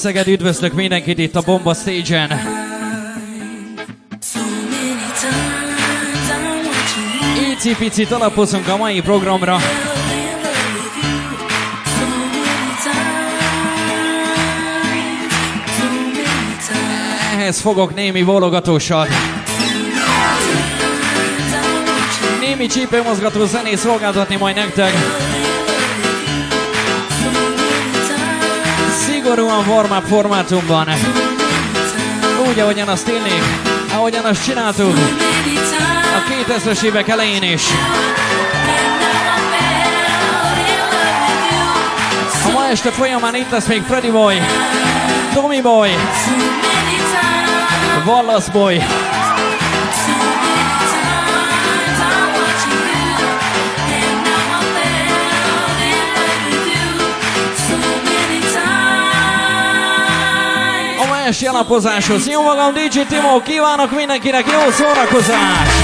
Szeged, üdvözlök mindenkit itt a Bomba Stage-en. Icipicit alapozunk a mai programra. Ehhez fogok némi bólogatósat. Némi csípőmozgató zenét szolgáltatni majd nektek. Szigorúan warm formátumban. Úgy, ahogyan azt élnék, ahogyan azt csináltuk a 2000-es évek elején is. A ma este folyamán itt lesz még Freddy Boy, Tommy Boy, Wallace Boy. Esti alapozáshoz. Jó magam, DJ Timo, kívánok mindenkinek jó szórakozást!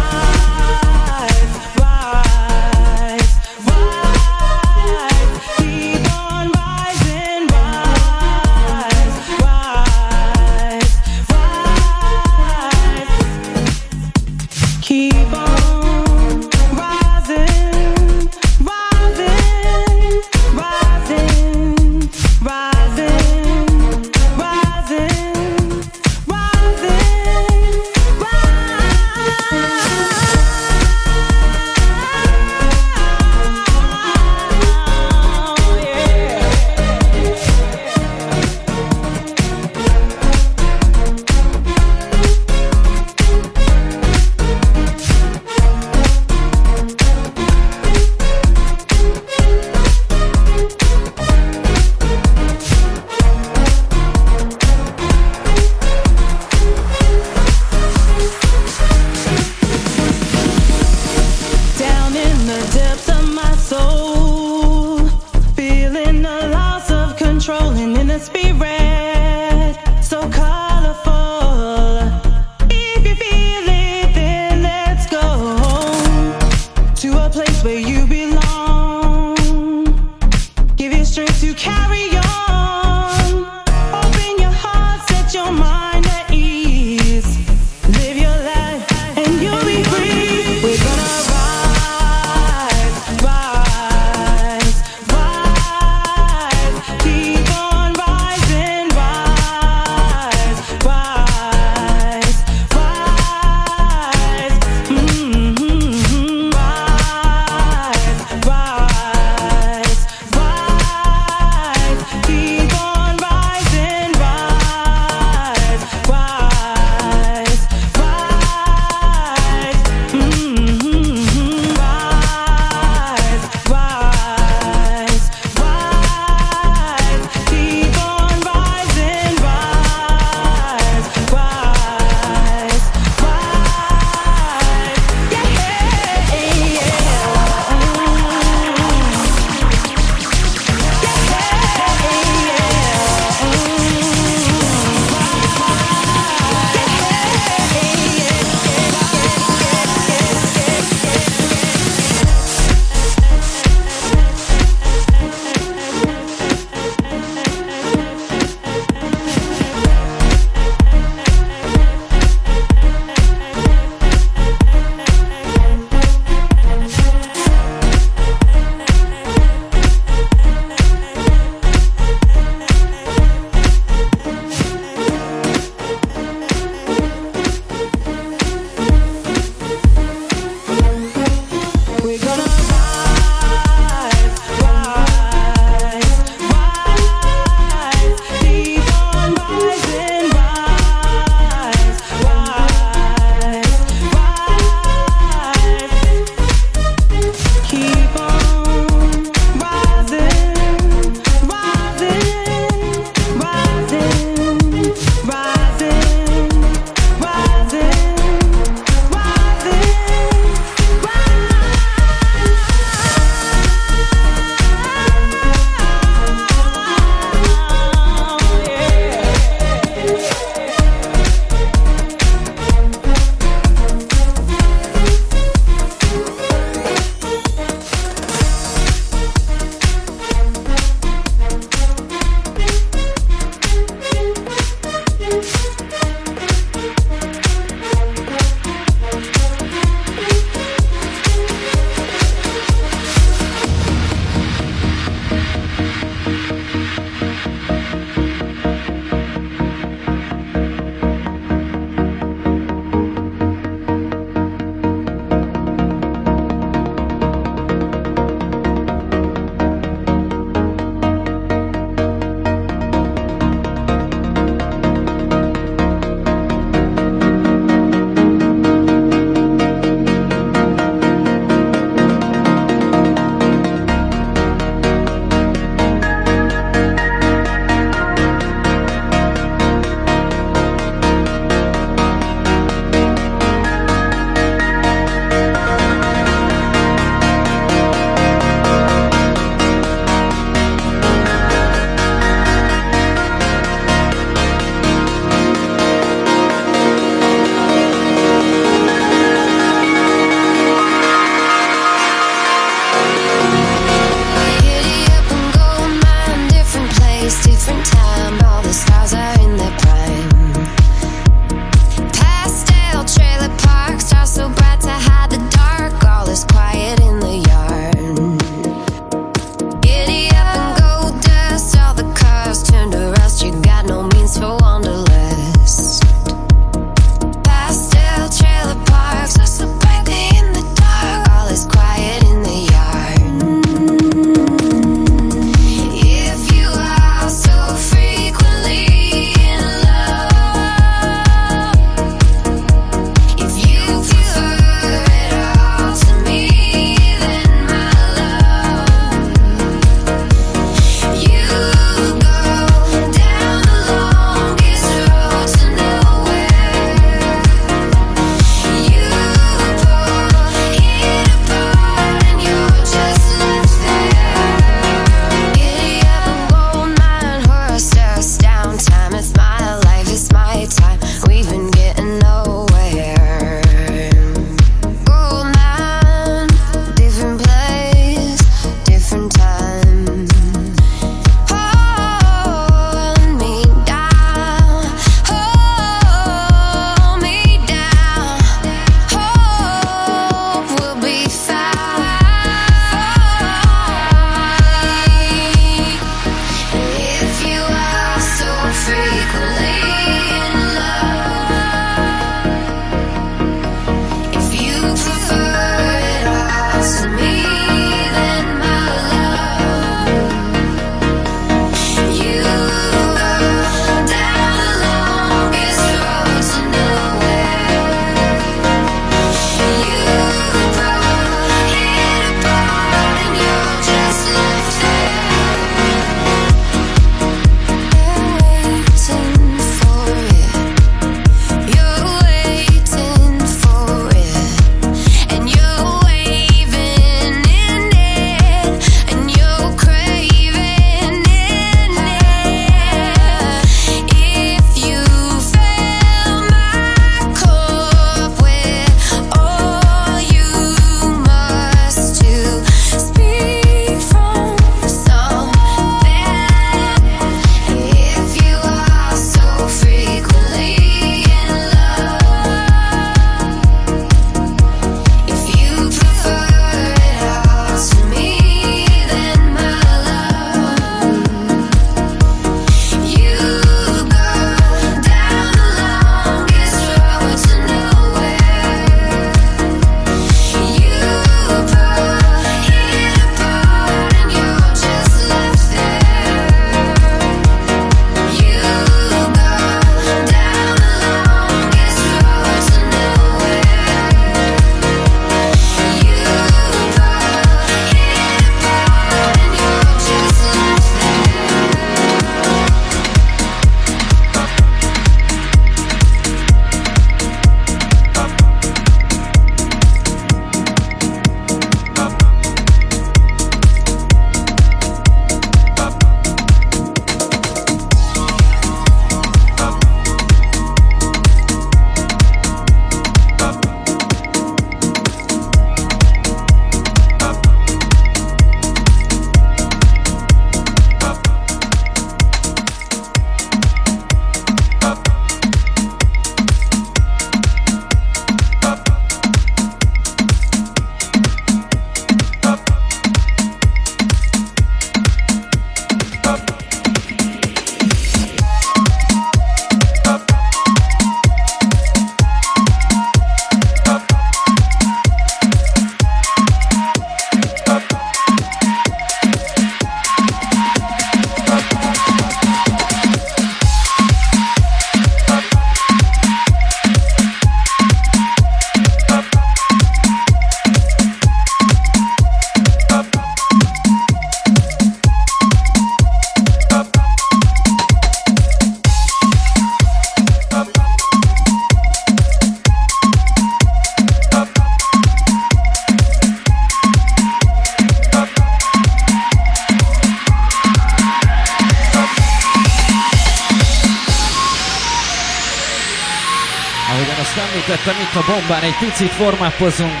Picit formáppozunk.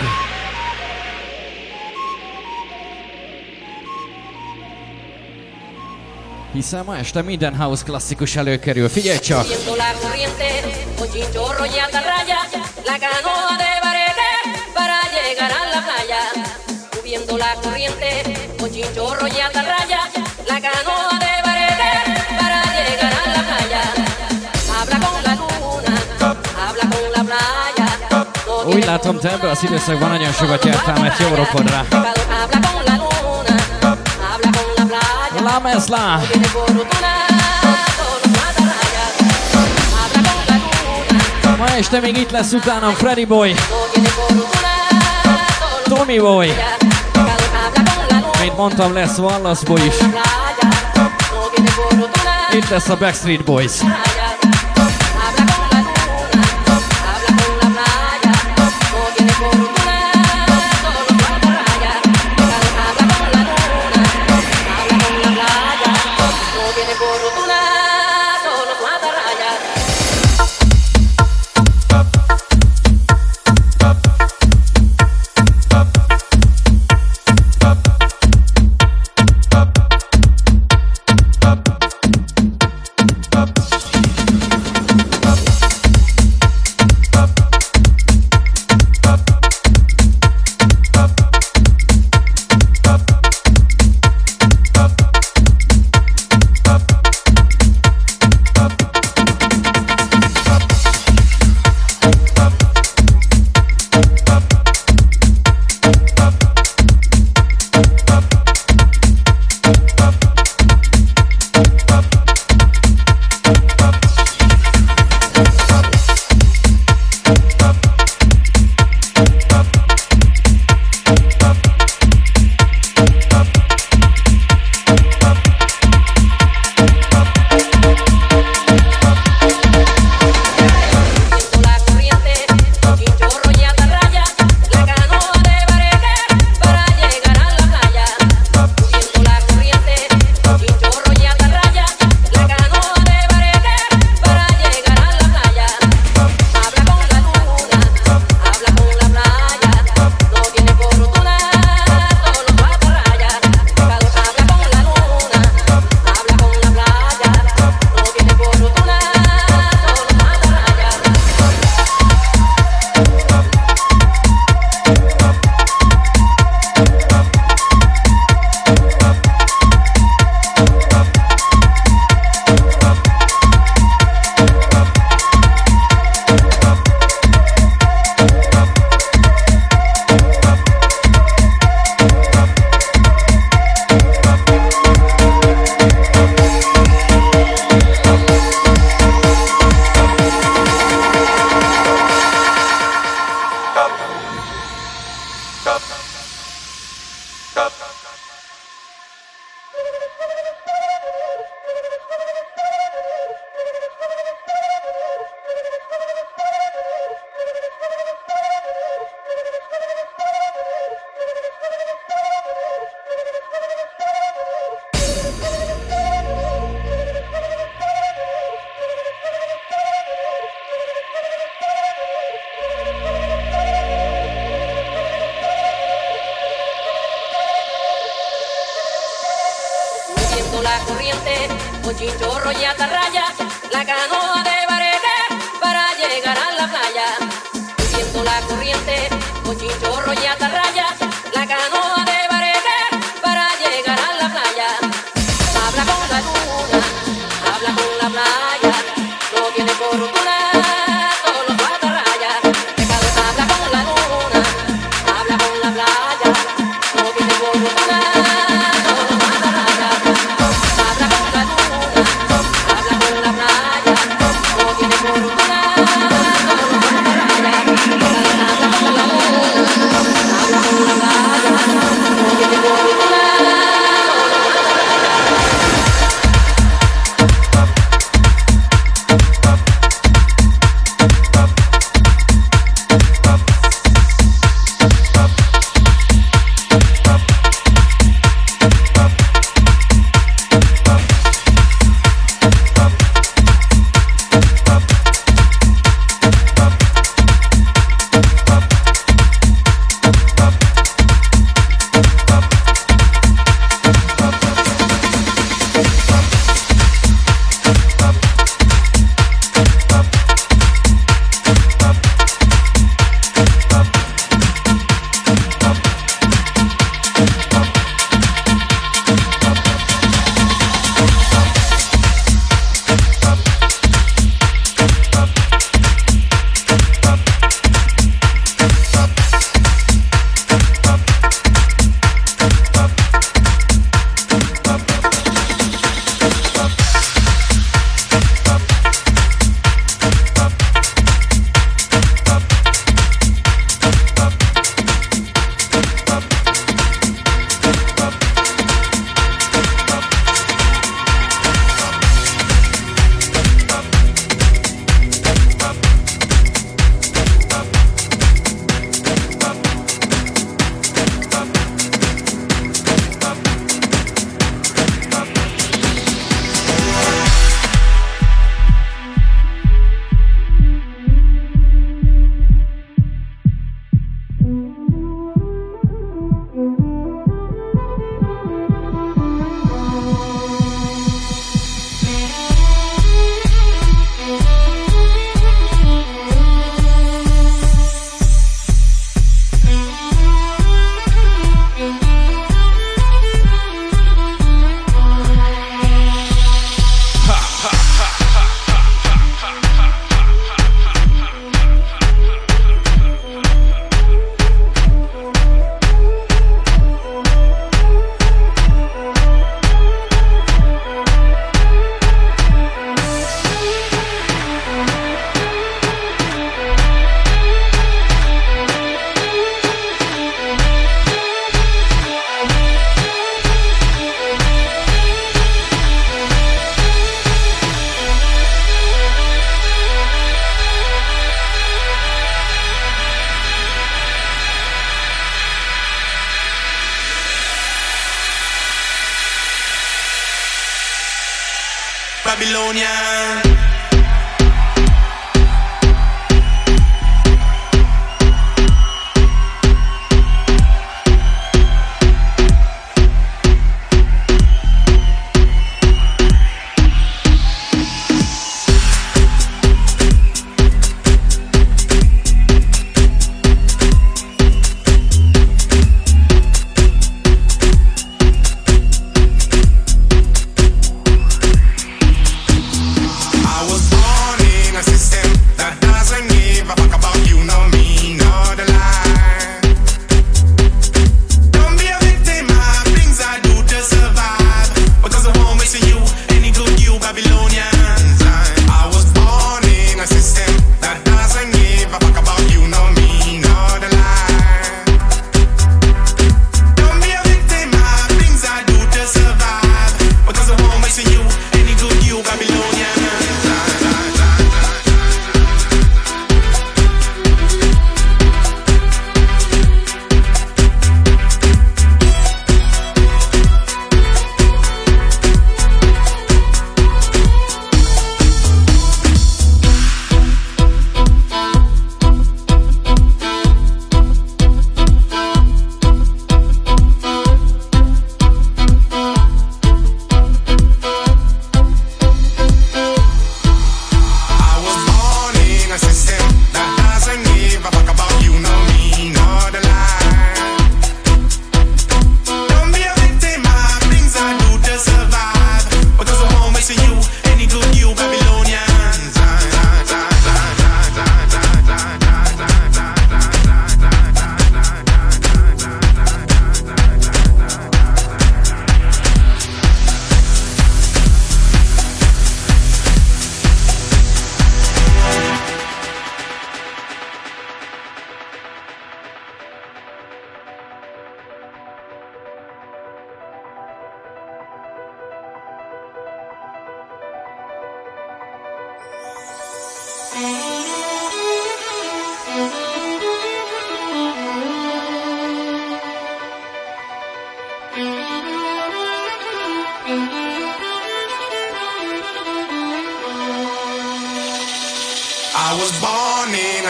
Hiszen ma este minden house klasszikus előkerül. Figyelj csak! la corriente, cochinchorro y atarraya, látom, te ebben az időszakban nagyon sokat jártál, mert jó rokod rá. La mezla! Ma este még itt lesz utánam Freddy Boy. Tommy Boy. Mint mondtam, lesz Wallace Boy is. Itt lesz a Backstreet Boys.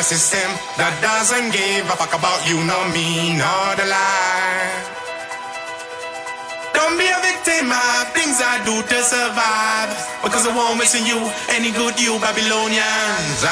System that doesn't give a fuck about you, nor me, nor the lie. Don't be a victim of things I do to survive. Because I won't miss you any good, you Babylonians.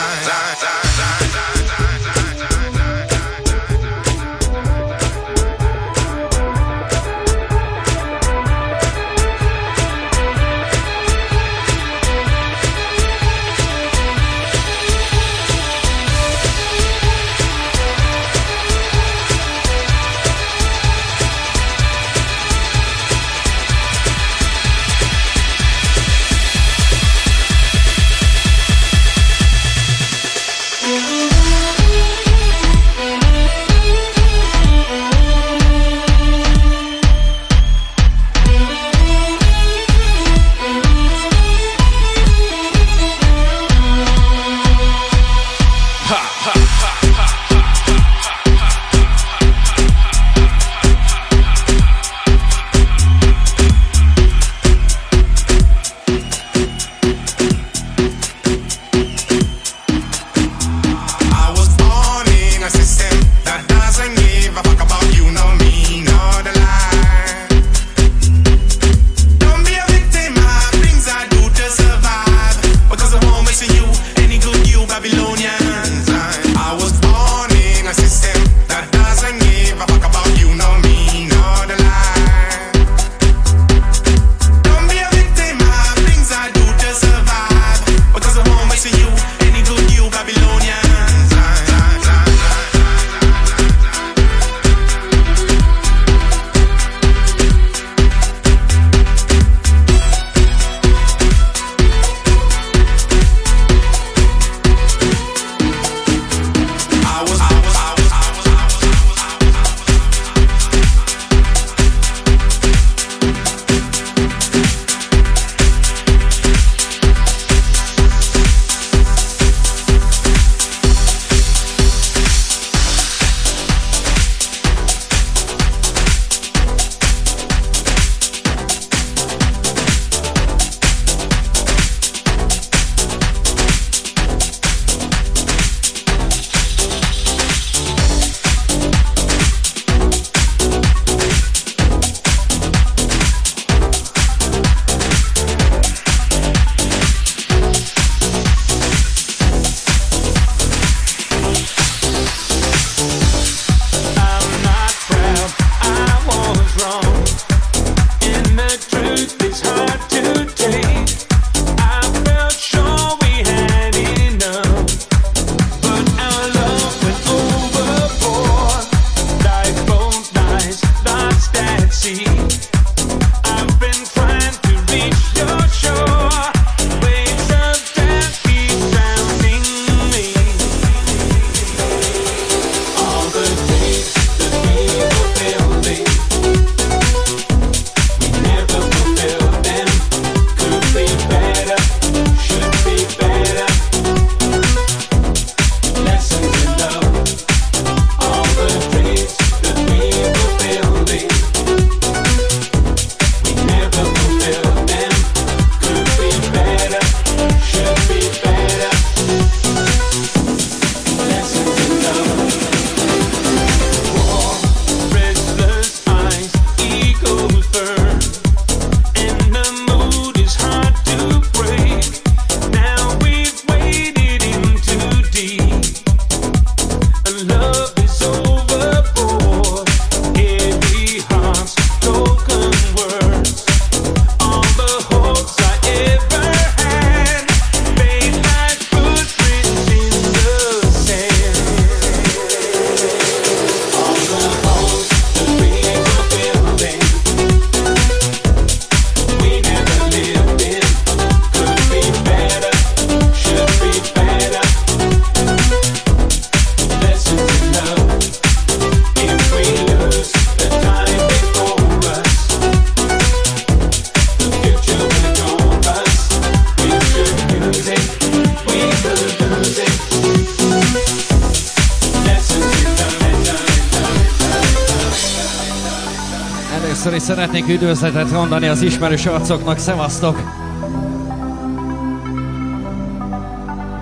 Üdvözletet mondani az ismerős arcoknak, szevasztok!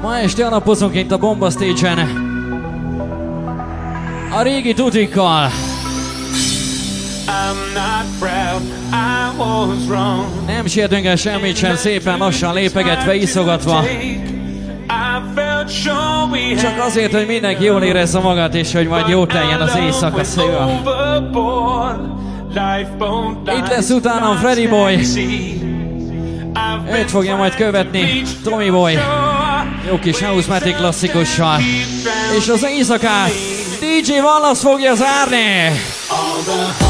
Ma este alapozunk itt a Bomba Stage-en a régi tutikkal. Nem sietünk el semmit sem, szépen lassan lépegetve, iszogatva. Csak azért, hogy mindenki jól érezze magát, és hogy majd jó teljen az éjszaka szél. Itt lesz utánam Freddy Boy. Őt fogja majd követni Tommy Boy. Jó kis Housematic klasszikussal. És az éjszakát DJ Wallace fogja zárni. All the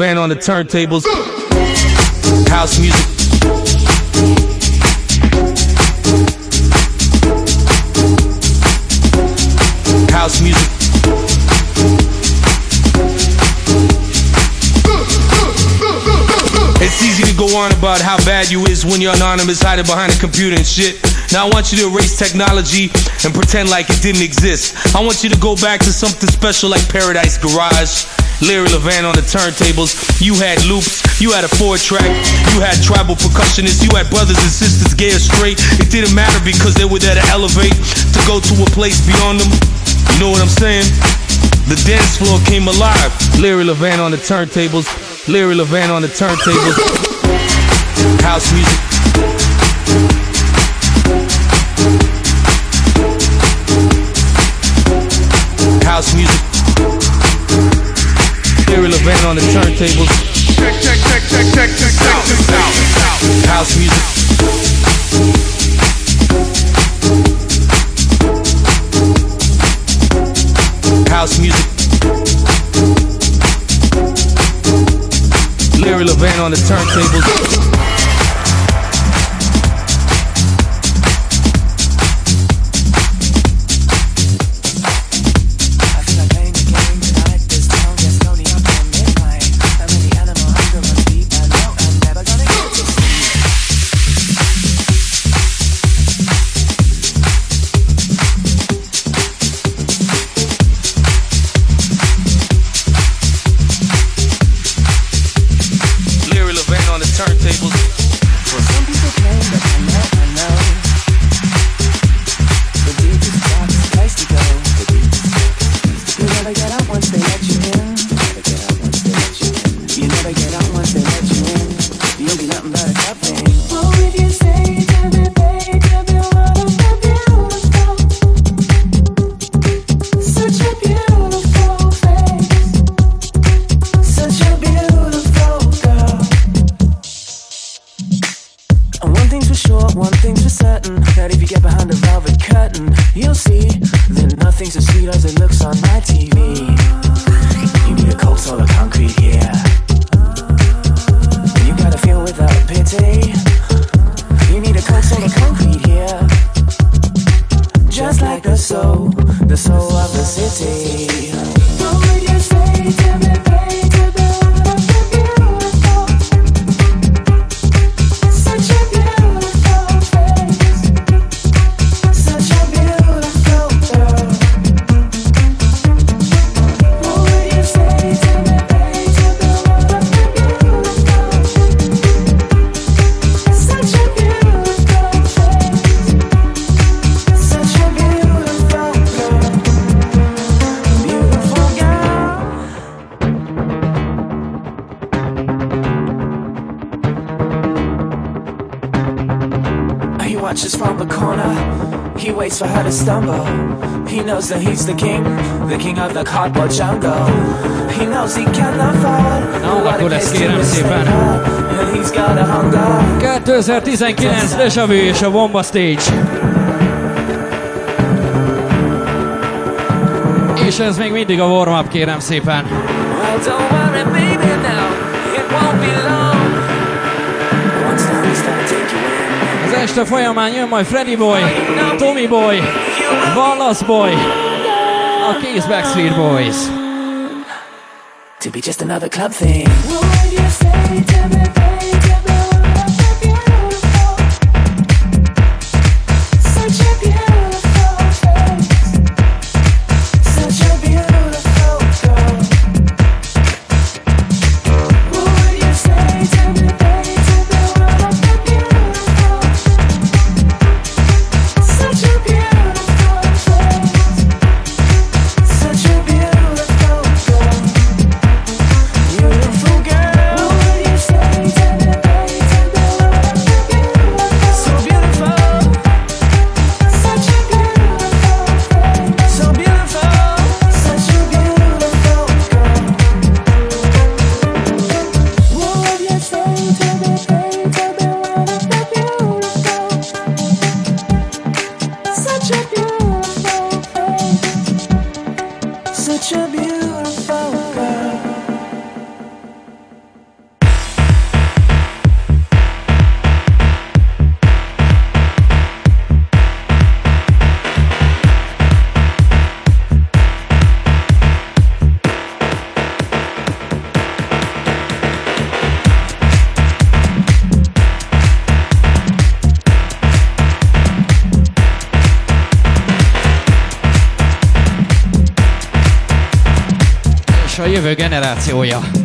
Levan on the turntables. House music. House music. It's easy to go on about how bad you is when you're anonymous, hiding behind a computer and shit. Now I want you to erase technology and pretend like it didn't exist. I want you to go back to something special like Paradise Garage. Larry Levan on the turntables. You had loops, you had a four track, you had tribal percussionists, you had brothers and sisters gay or straight. It didn't matter because they were there to elevate, to go to a place beyond them. You know what I'm saying? The dance floor came alive. Larry Levan on the turntables. Larry Levan on the turntables. House music. On the turntables. Check, check, check, check, check, check, check this out. House music. House music. Larry Levan on the turntables. 2019 Deja Vu és a Bomba Stage. És ez még mindig a warm-up kérem szépen. Az este folyamán jön majd Freddy Boy, Tommy Boy, Wallace Boy, a Keys Backstreet Boys. To be just another club thing. A jövő generációja.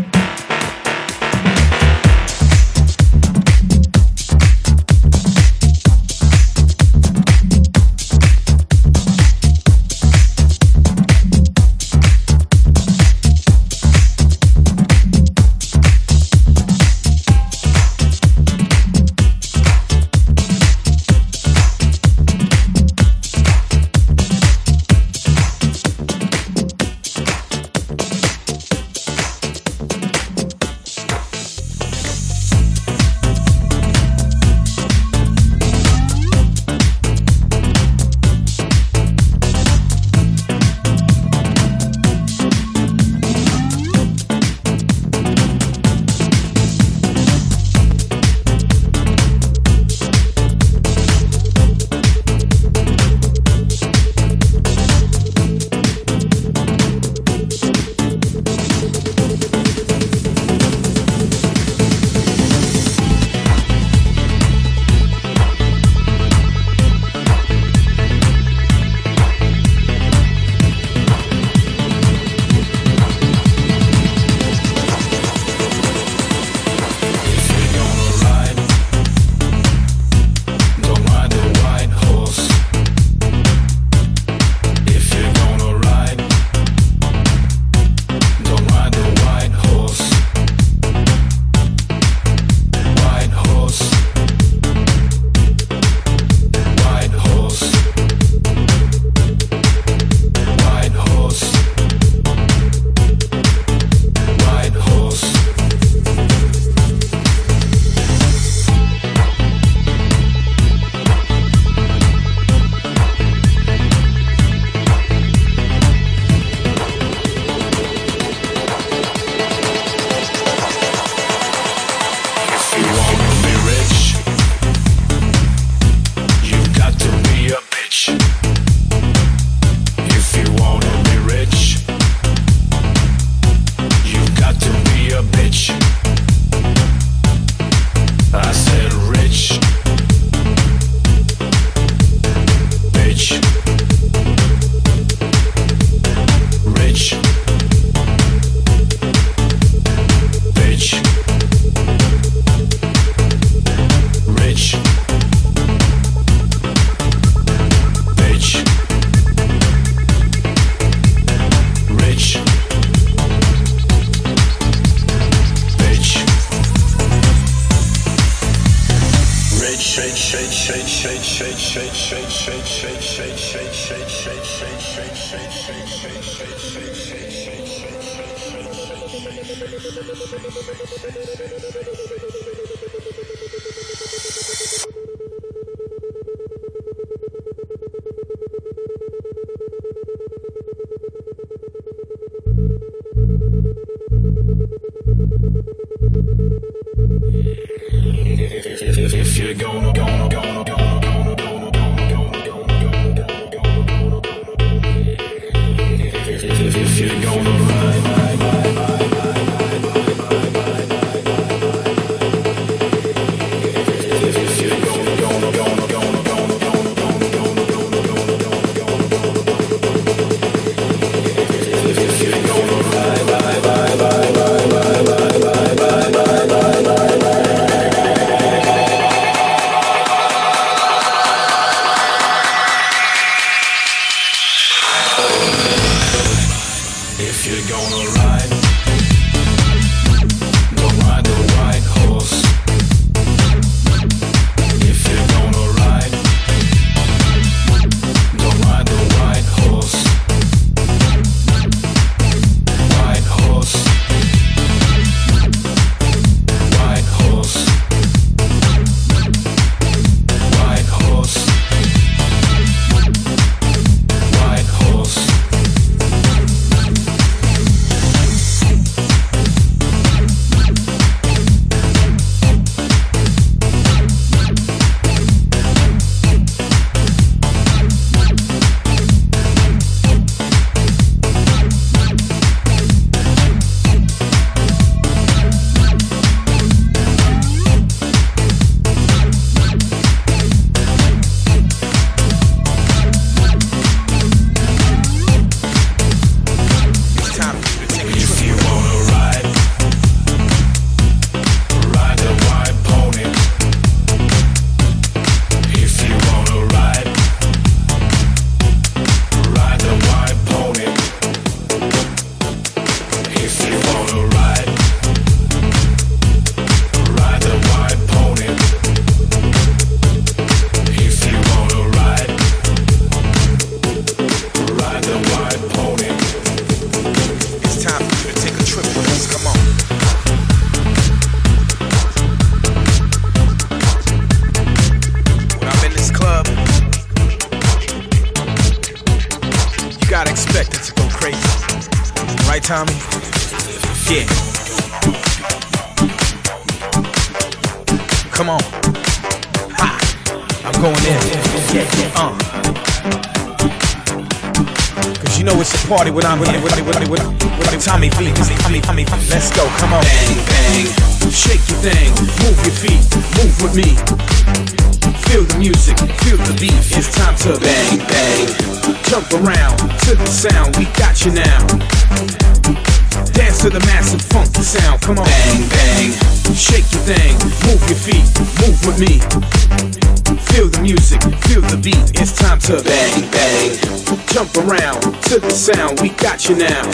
you now.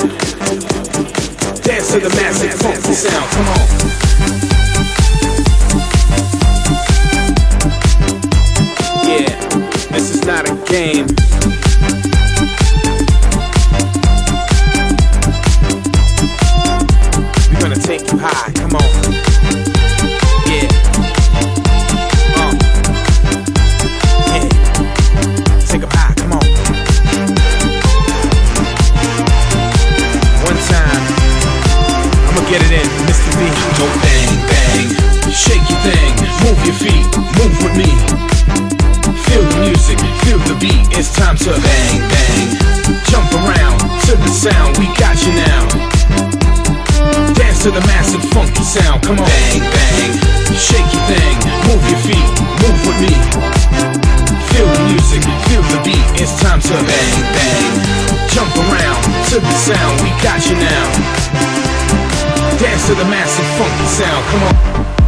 bang, bang. Jump around to the sound, we got you now. Dance to the massive funky sound, come on.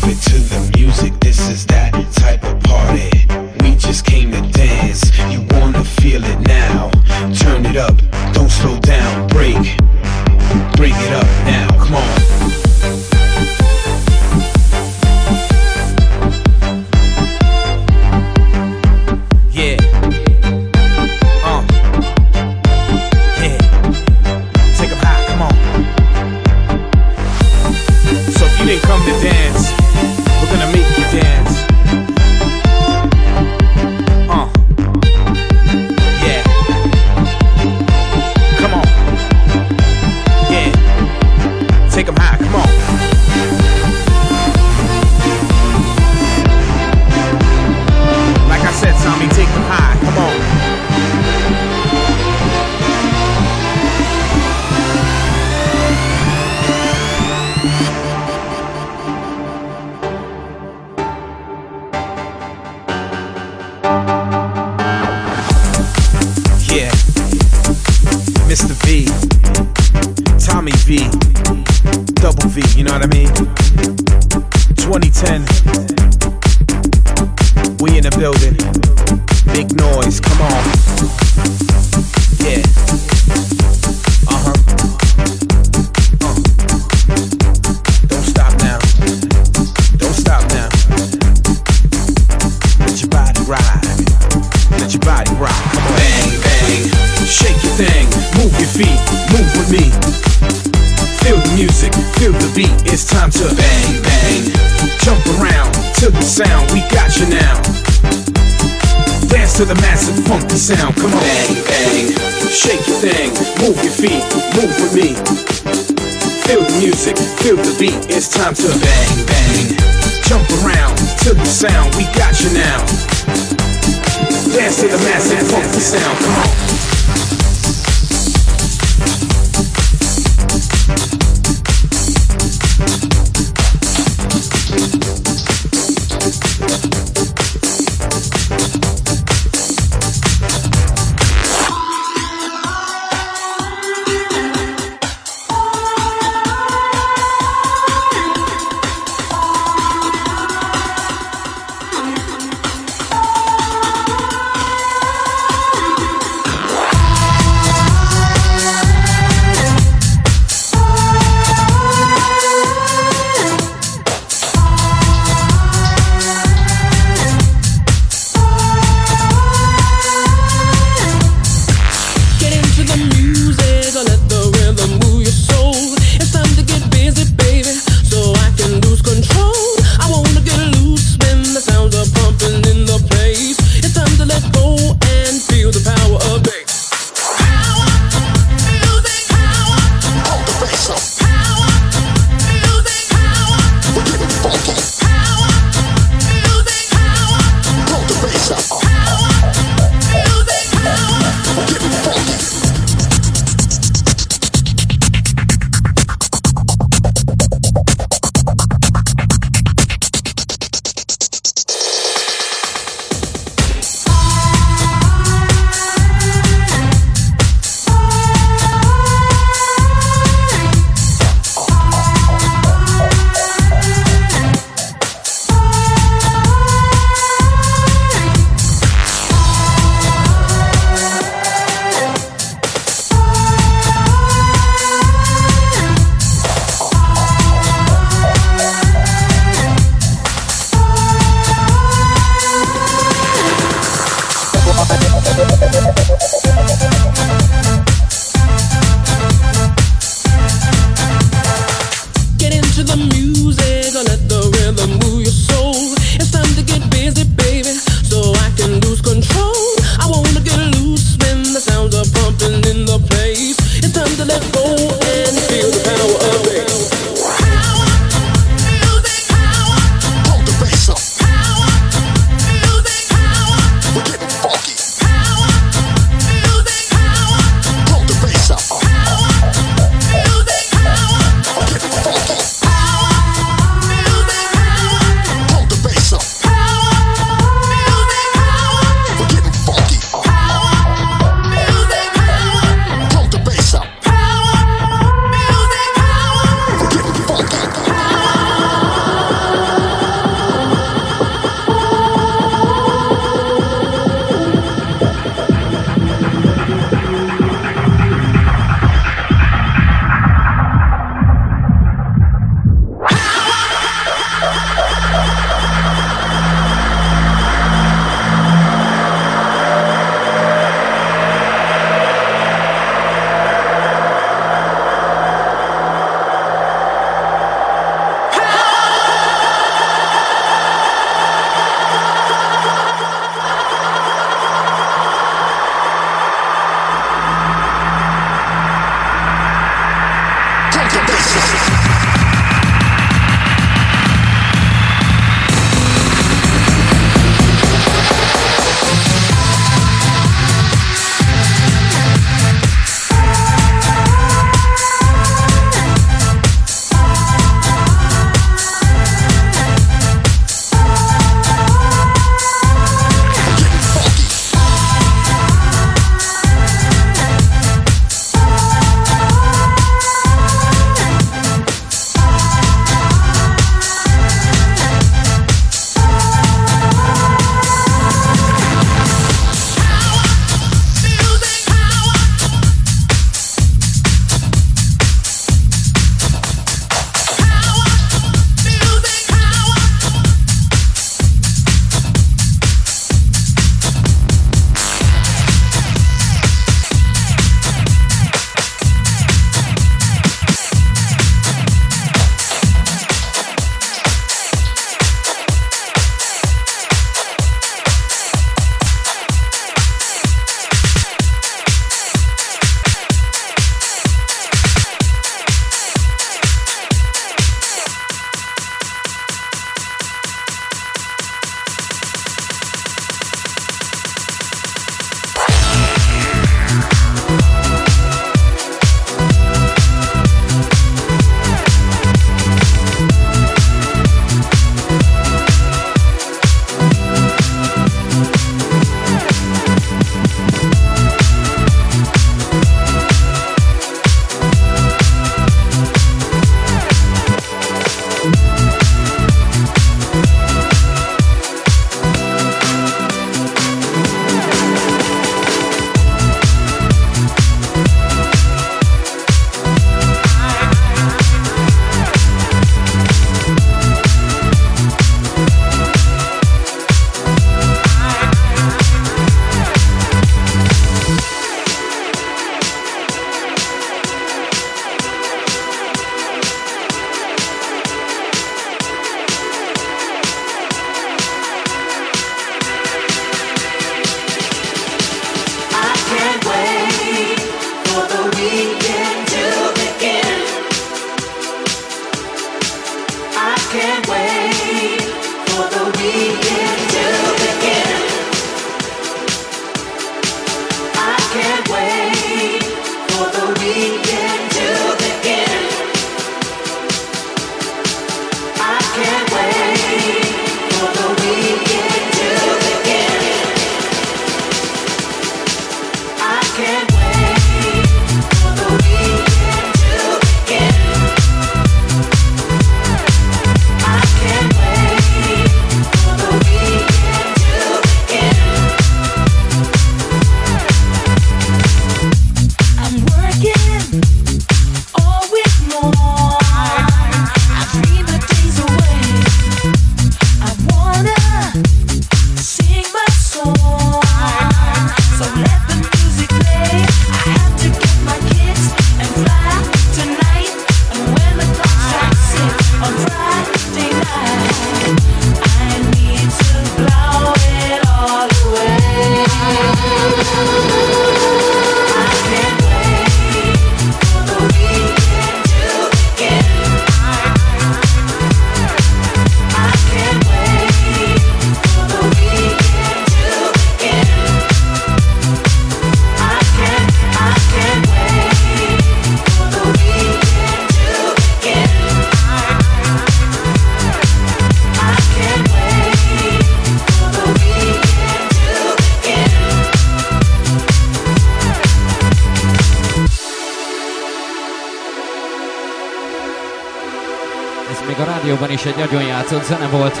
egy nagyon játszott zene volt.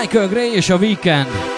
Michael Gray és a Weekend.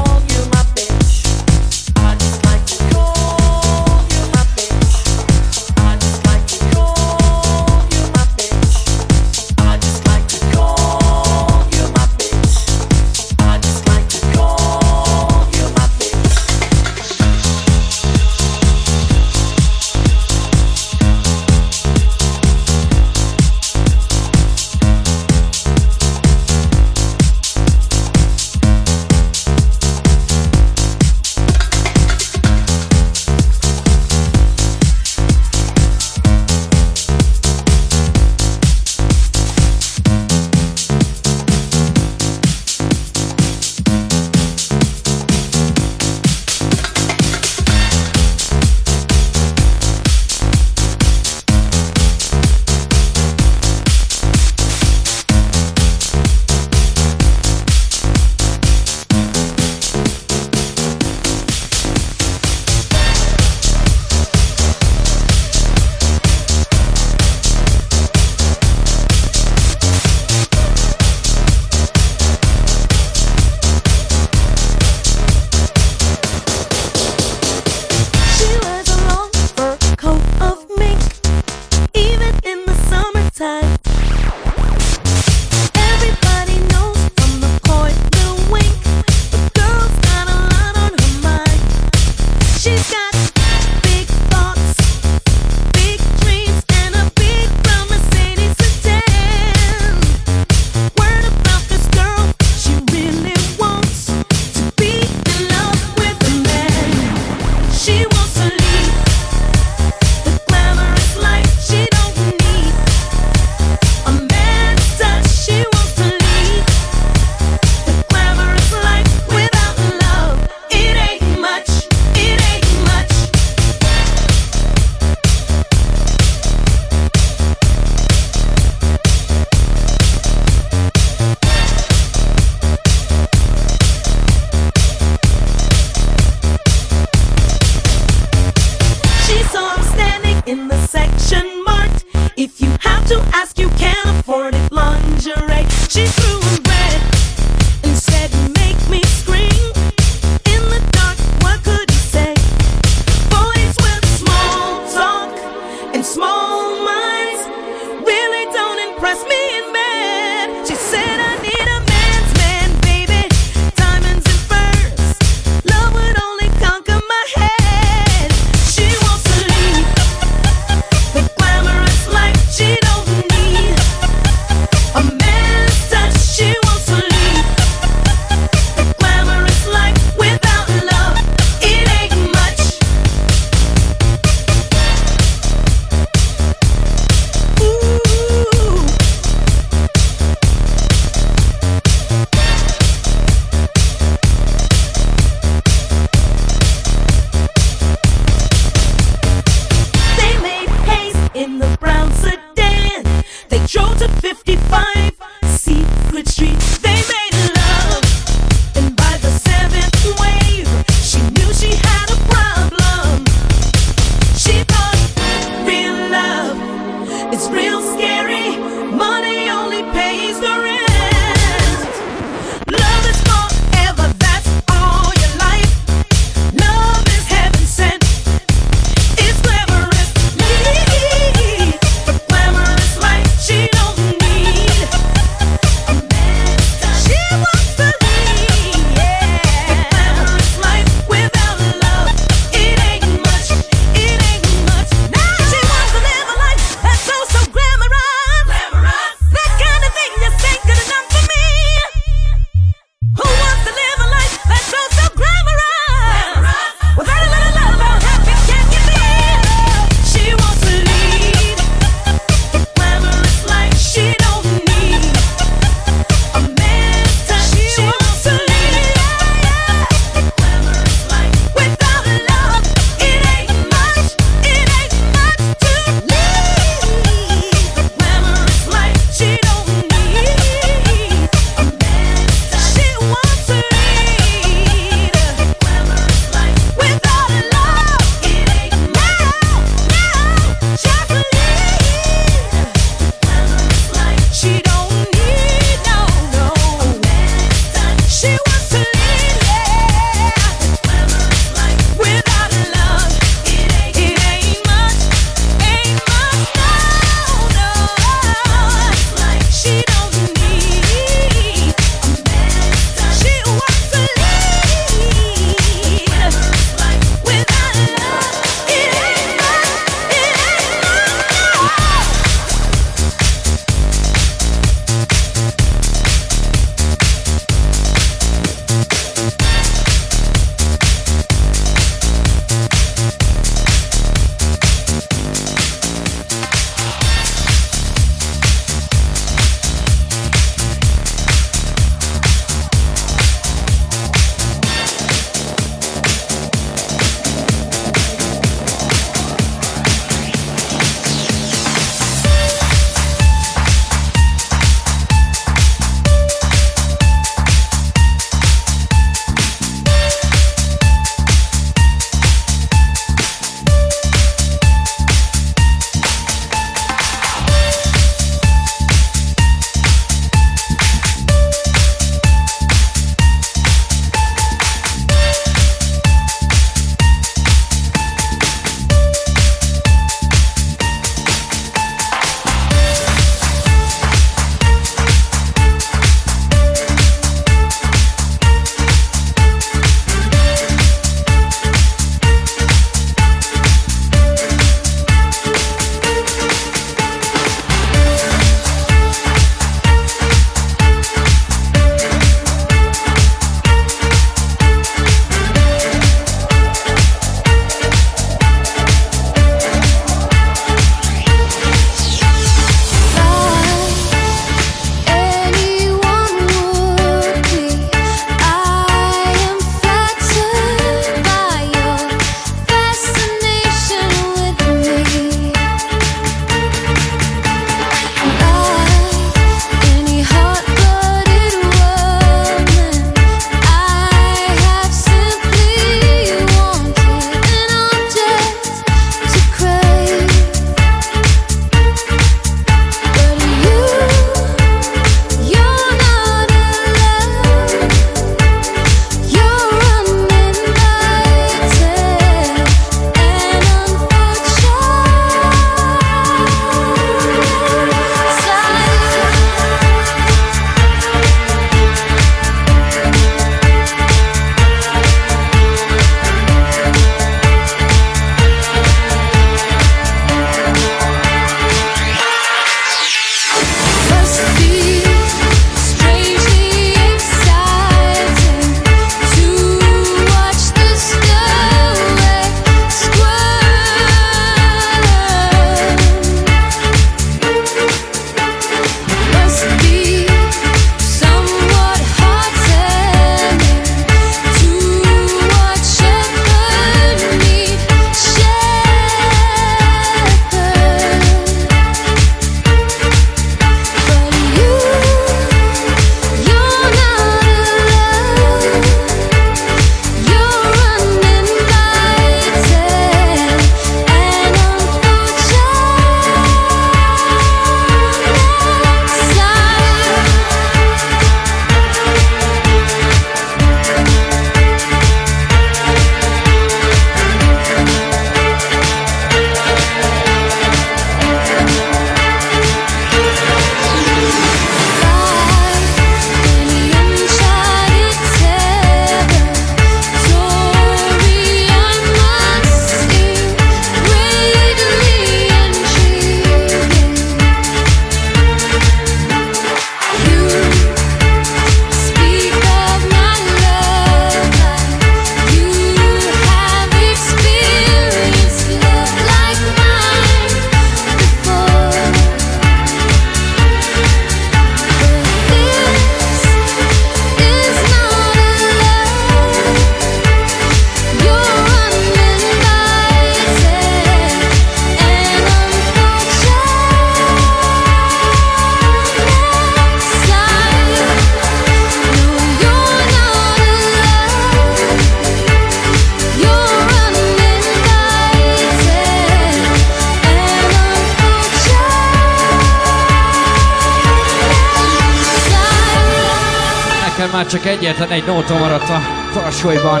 egyetlen egy nóta maradt a tarsolyban.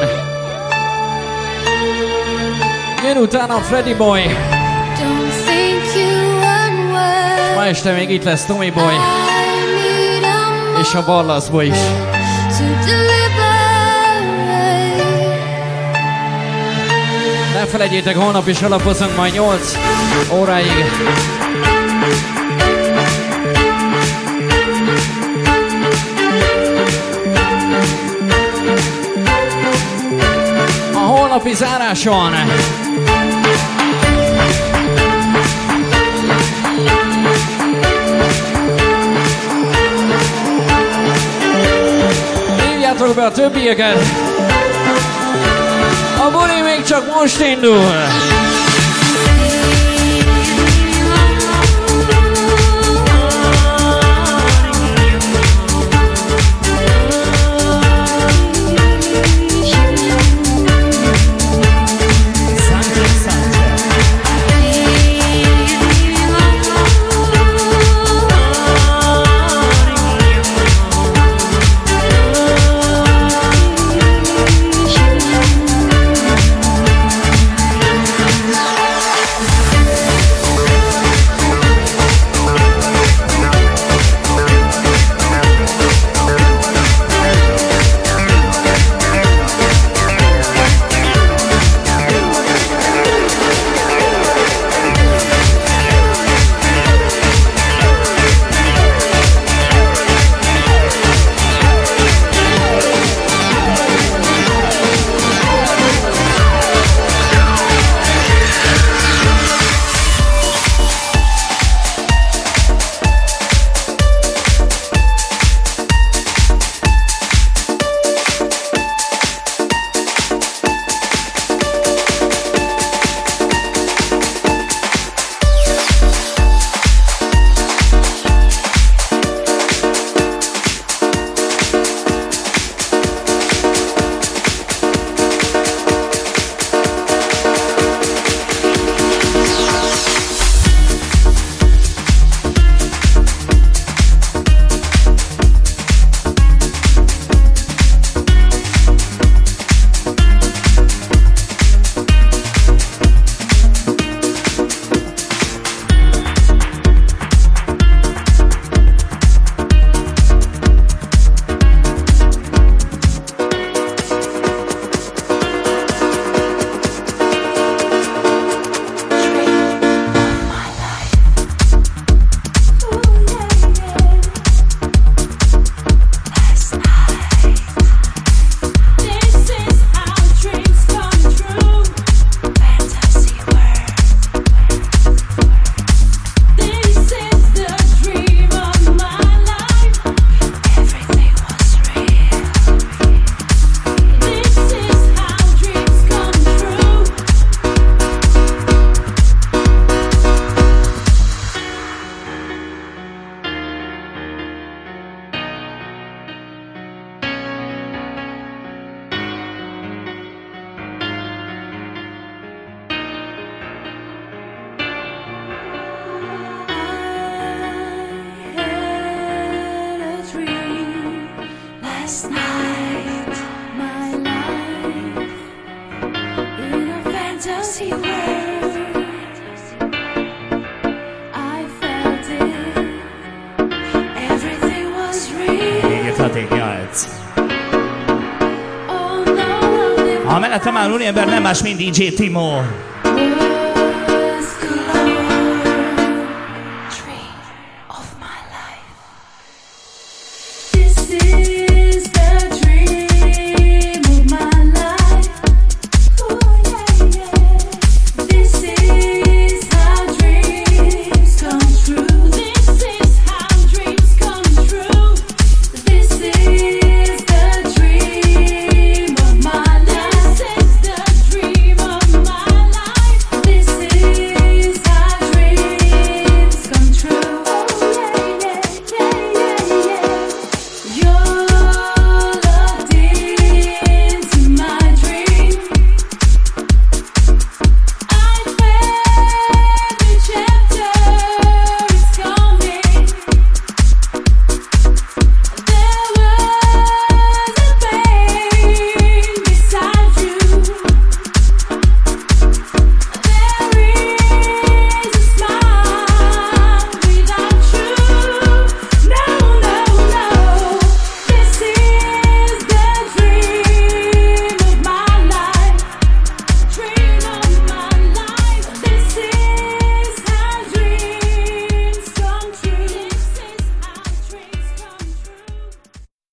Jön utána Freddy Boy. Ma este még itt lesz Tommy Boy. És a Ballas Boy is. Ne felejtjétek, holnap is alapozunk majd 8 óráig. Holnapi záráson Hívjátok be a többieket! A buli még csak most indul! Oh